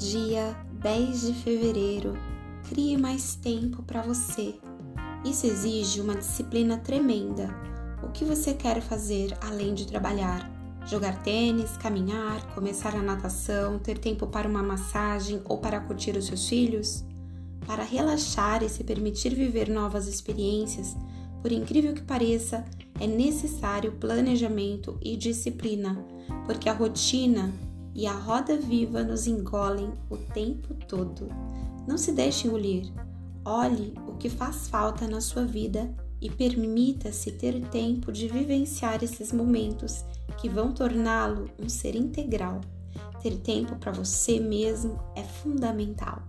dia 10 de fevereiro. Crie mais tempo para você. Isso exige uma disciplina tremenda. O que você quer fazer além de trabalhar? Jogar tênis, caminhar, começar a natação, ter tempo para uma massagem ou para curtir os seus filhos? Para relaxar e se permitir viver novas experiências, por incrível que pareça, é necessário planejamento e disciplina, porque a rotina e a roda viva nos engolem o tempo todo. Não se deixe engolir. Olhe o que faz falta na sua vida e permita-se ter tempo de vivenciar esses momentos que vão torná-lo um ser integral. Ter tempo para você mesmo é fundamental.